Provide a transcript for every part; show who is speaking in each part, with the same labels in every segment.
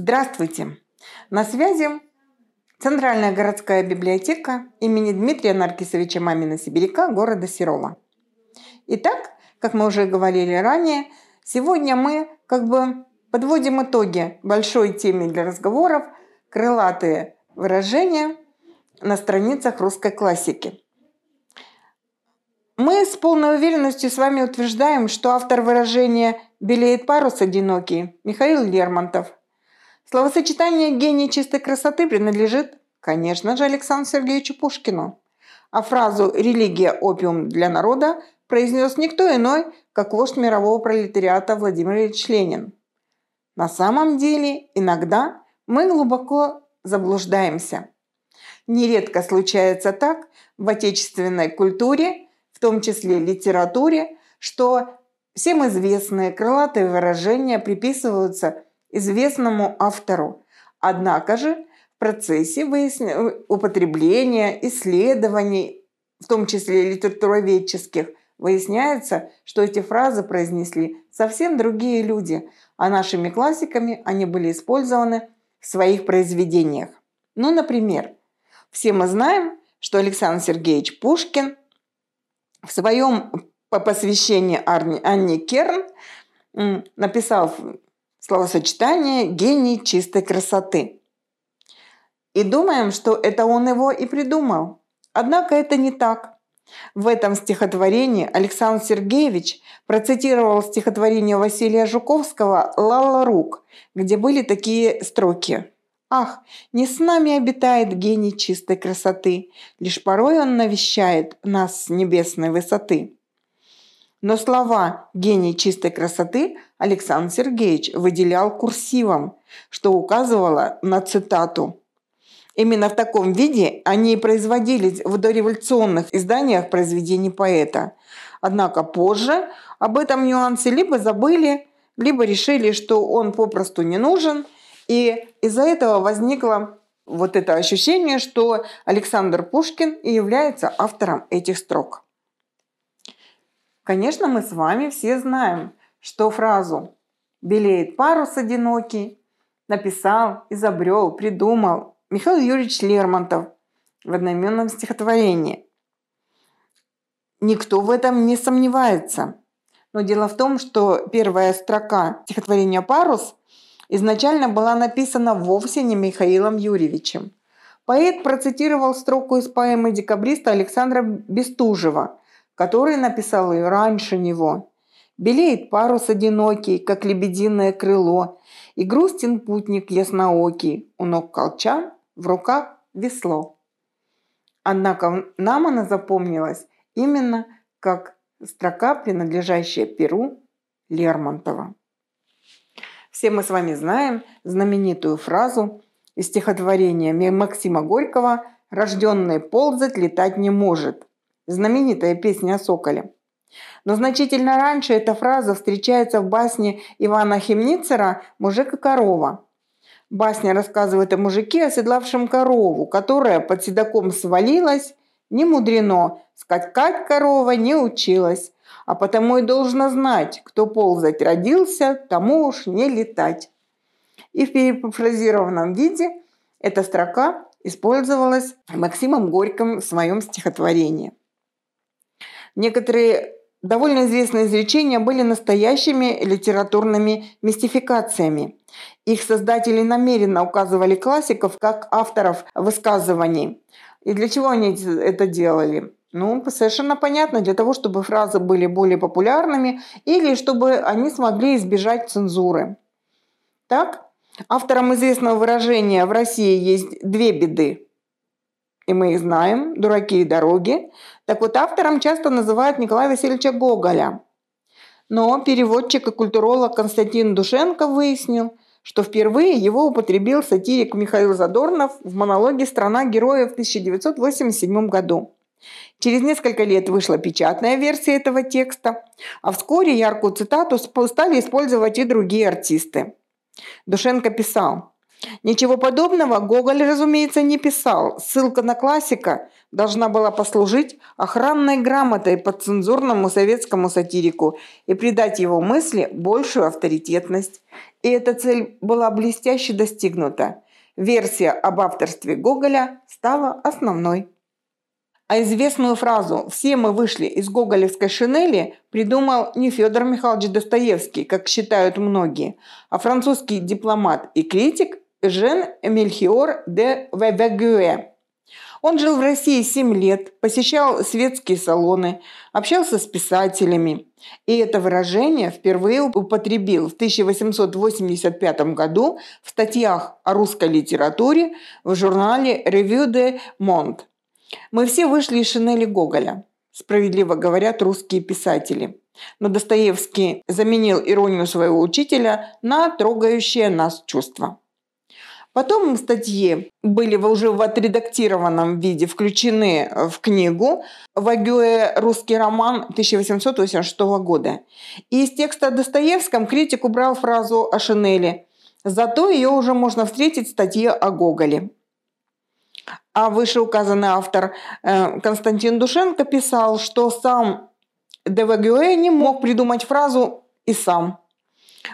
Speaker 1: Здравствуйте! На связи Центральная городская библиотека имени Дмитрия Наркисовича Мамина-Сибиряка города Серова. Итак, как мы уже говорили ранее, сегодня мы как бы подводим итоги большой теме для разговоров «Крылатые выражения на страницах русской классики». Мы с полной уверенностью с вами утверждаем, что автор выражения «белеет парус одинокий» Михаил Лермонтов – Словосочетание «гений чистой красоты» принадлежит, конечно же, Александру Сергеевичу Пушкину. А фразу «религия – опиум для народа» произнес никто иной, как вождь мирового пролетариата Владимир Ильич Ленин. На самом деле, иногда мы глубоко заблуждаемся. Нередко случается так в отечественной культуре, в том числе литературе, что всем известные крылатые выражения приписываются известному автору. Однако же в процессе выясня... употребления, исследований, в том числе литературоведческих, выясняется, что эти фразы произнесли совсем другие люди, а нашими классиками они были использованы в своих произведениях. Ну, например, все мы знаем, что Александр Сергеевич Пушкин в своем посвящении Анне Керн написал словосочетание «гений чистой красоты». И думаем, что это он его и придумал. Однако это не так. В этом стихотворении Александр Сергеевич процитировал стихотворение Василия Жуковского «Лала рук», где были такие строки. «Ах, не с нами обитает гений чистой красоты, лишь порой он навещает нас с небесной высоты». Но слова «гений чистой красоты» Александр Сергеевич выделял курсивом, что указывало на цитату. Именно в таком виде они и производились в дореволюционных изданиях произведений поэта. Однако позже об этом нюансе либо забыли, либо решили, что он попросту не нужен, и из-за этого возникло вот это ощущение, что Александр Пушкин и является автором этих строк. Конечно, мы с вами все знаем, что фразу «белеет парус одинокий» написал, изобрел, придумал Михаил Юрьевич Лермонтов в одноименном стихотворении. Никто в этом не сомневается. Но дело в том, что первая строка стихотворения «Парус» изначально была написана вовсе не Михаилом Юрьевичем. Поэт процитировал строку из поэмы декабриста Александра Бестужева – который написал ее раньше него. Белеет парус одинокий, как лебединое крыло, и грустен путник ясноокий, у ног колчан, в руках весло. Однако нам она запомнилась именно как строка, принадлежащая Перу Лермонтова. Все мы с вами знаем знаменитую фразу из стихотворения Максима Горького «Рожденный ползать летать не может» знаменитая песня о соколе. Но значительно раньше эта фраза встречается в басне Ивана Химницера «Мужик и корова». Басня рассказывает о мужике, оседлавшем корову, которая под седаком свалилась. Не мудрено, скакать корова не училась, а потому и должна знать, кто ползать родился, тому уж не летать. И в перефразированном виде эта строка использовалась Максимом Горьким в своем стихотворении. Некоторые довольно известные изречения были настоящими литературными мистификациями. Их создатели намеренно указывали классиков как авторов высказываний. И для чего они это делали? Ну, совершенно понятно, для того, чтобы фразы были более популярными или чтобы они смогли избежать цензуры. Так, автором известного выражения в России есть две беды и мы их знаем, «Дураки и дороги». Так вот, автором часто называют Николая Васильевича Гоголя. Но переводчик и культуролог Константин Душенко выяснил, что впервые его употребил сатирик Михаил Задорнов в монологе «Страна героев» в 1987 году. Через несколько лет вышла печатная версия этого текста, а вскоре яркую цитату стали использовать и другие артисты. Душенко писал – Ничего подобного Гоголь, разумеется, не писал. Ссылка на классика должна была послужить охранной грамотой под цензурному советскому сатирику и придать его мысли большую авторитетность. И эта цель была блестяще достигнута. Версия об авторстве Гоголя стала основной. А известную фразу «все мы вышли из гоголевской шинели» придумал не Федор Михайлович Достоевский, как считают многие, а французский дипломат и критик Жен Мельхиор де Вевегюэ. Он жил в России 7 лет, посещал светские салоны, общался с писателями. И это выражение впервые употребил в 1885 году в статьях о русской литературе в журнале «Revue de Monde». Мы все вышли из шинели Гоголя, справедливо говорят русские писатели. Но Достоевский заменил иронию своего учителя на трогающее нас чувство. Потом статьи были уже в отредактированном виде включены в книгу «Вагюэ. Русский роман» 1886 года. И из текста о Достоевском критик убрал фразу о Шинели. Зато ее уже можно встретить в статье о Гоголе. А вышеуказанный автор э, Константин Душенко писал, что сам Девагюэ не мог придумать фразу «и сам».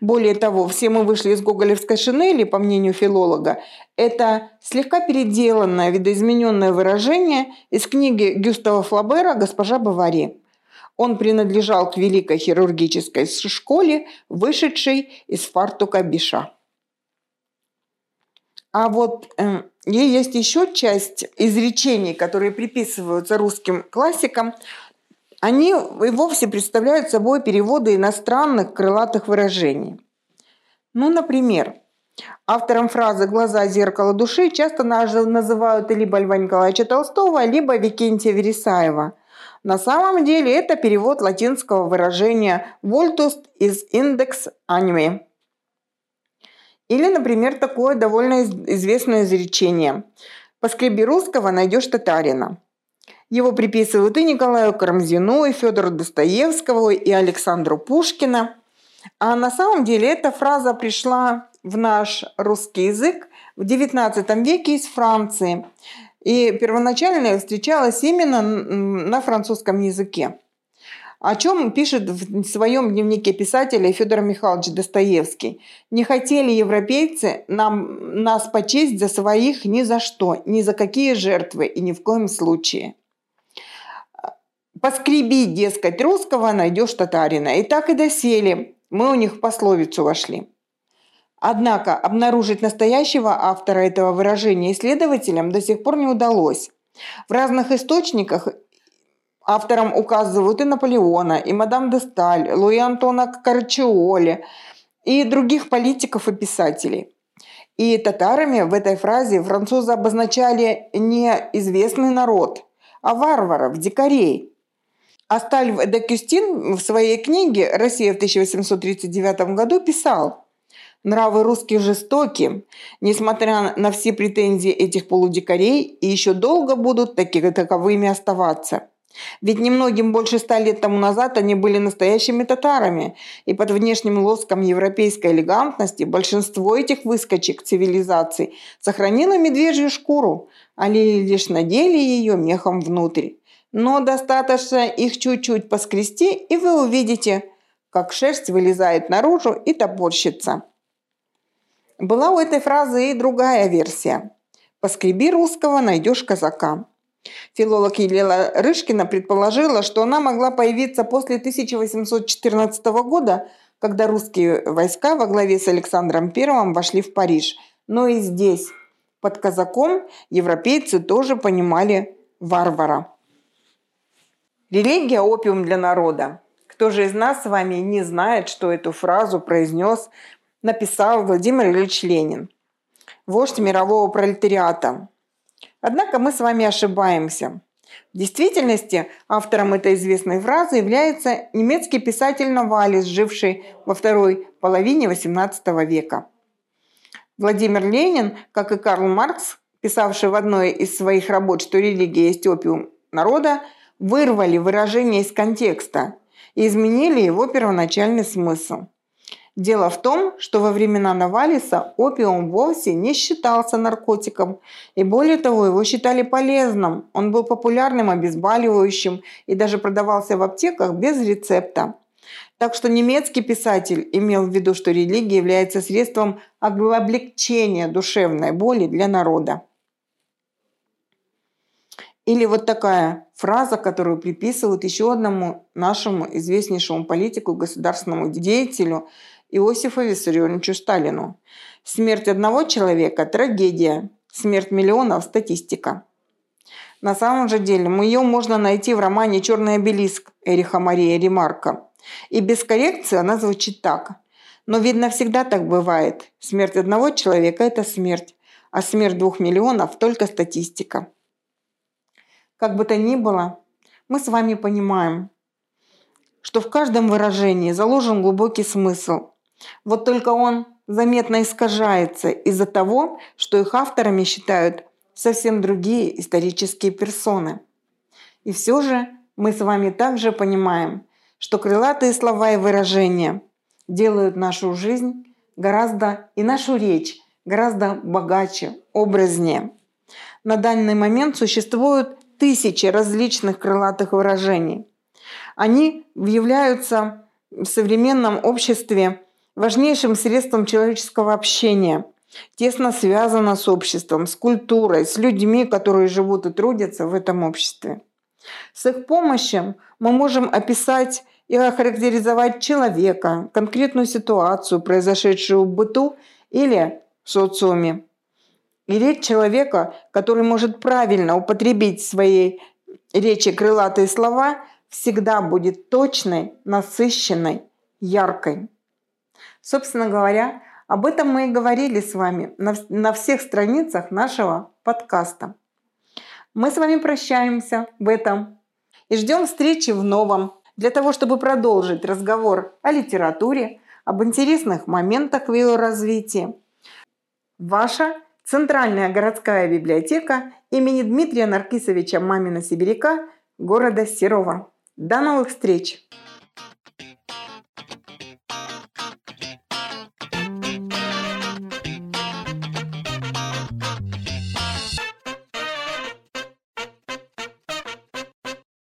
Speaker 1: Более того, все мы вышли из гоголевской шинели, по мнению филолога, это слегка переделанное, видоизмененное выражение из книги Гюстава Флабера «Госпожа Бавари». Он принадлежал к великой хирургической школе, вышедшей из фартука Биша. А вот э, есть еще часть изречений, которые приписываются русским классикам. Они и вовсе представляют собой переводы иностранных крылатых выражений. Ну, например, автором фразы «глаза – зеркало души» часто называют либо Льва Николаевича Толстого, либо Викентия Вересаева. На самом деле это перевод латинского выражения «voltus из индекс anime». Или, например, такое довольно известное изречение «Поскреби русского, найдешь татарина». Его приписывают и Николаю Карамзину, и Федору Достоевскому, и Александру Пушкина. А на самом деле эта фраза пришла в наш русский язык в XIX веке из Франции. И первоначально встречалась именно на французском языке. О чем пишет в своем дневнике писателя Федор Михайлович Достоевский. «Не хотели европейцы нам, нас почесть за своих ни за что, ни за какие жертвы и ни в коем случае». Поскреби, дескать, русского, найдешь татарина. И так и досели. Мы у них в пословицу вошли. Однако обнаружить настоящего автора этого выражения исследователям до сих пор не удалось. В разных источниках авторам указывают и Наполеона, и мадам де Сталь, Луи Антона Карчиоли, и других политиков и писателей. И татарами в этой фразе французы обозначали не известный народ, а варваров, дикарей – Астальв де Кюстин в своей книге «Россия в 1839 году» писал «Нравы русских жестоки, несмотря на все претензии этих полудикарей, и еще долго будут таки, таковыми оставаться». Ведь немногим больше ста лет тому назад они были настоящими татарами, и под внешним лоском европейской элегантности большинство этих выскочек цивилизаций сохранило медвежью шкуру, а лишь надели ее мехом внутрь но достаточно их чуть-чуть поскрести, и вы увидите, как шерсть вылезает наружу и топорщится. Была у этой фразы и другая версия. «Поскреби русского, найдешь казака». Филолог Елена Рышкина предположила, что она могла появиться после 1814 года, когда русские войска во главе с Александром I вошли в Париж. Но и здесь, под казаком, европейцы тоже понимали варвара. Религия – опиум для народа. Кто же из нас с вами не знает, что эту фразу произнес, написал Владимир Ильич Ленин, вождь мирового пролетариата. Однако мы с вами ошибаемся. В действительности автором этой известной фразы является немецкий писатель Навалис, живший во второй половине XVIII века. Владимир Ленин, как и Карл Маркс, писавший в одной из своих работ, что религия есть опиум народа, вырвали выражение из контекста и изменили его первоначальный смысл. Дело в том, что во времена Навалиса опиум вовсе не считался наркотиком, и более того, его считали полезным. Он был популярным обезболивающим и даже продавался в аптеках без рецепта. Так что немецкий писатель имел в виду, что религия является средством облегчения душевной боли для народа. Или вот такая фраза, которую приписывают еще одному нашему известнейшему политику, государственному деятелю Иосифу Виссарионовичу Сталину. Смерть одного человека – трагедия, смерть миллионов – статистика. На самом же деле ее можно найти в романе «Черный обелиск» Эриха Мария Ремарка. И без коррекции она звучит так. Но, видно, всегда так бывает. Смерть одного человека – это смерть, а смерть двух миллионов – только статистика. Как бы то ни было, мы с вами понимаем, что в каждом выражении заложен глубокий смысл, вот только он заметно искажается из-за того, что их авторами считают совсем другие исторические персоны. И все же мы с вами также понимаем, что крылатые слова и выражения делают нашу жизнь гораздо и нашу речь гораздо богаче, образнее. На данный момент существуют тысячи различных крылатых выражений. Они являются в современном обществе важнейшим средством человеческого общения, тесно связано с обществом, с культурой, с людьми, которые живут и трудятся в этом обществе. С их помощью мы можем описать и охарактеризовать человека, конкретную ситуацию, произошедшую в быту или в социуме. И речь человека, который может правильно употребить в своей речи крылатые слова, всегда будет точной, насыщенной, яркой. Собственно говоря, об этом мы и говорили с вами на, всех страницах нашего подкаста. Мы с вами прощаемся в этом и ждем встречи в новом, для того, чтобы продолжить разговор о литературе, об интересных моментах в ее развитии. Ваша Центральная городская библиотека имени Дмитрия Наркисовича Мамина-Сибиряка города Серова. До новых встреч!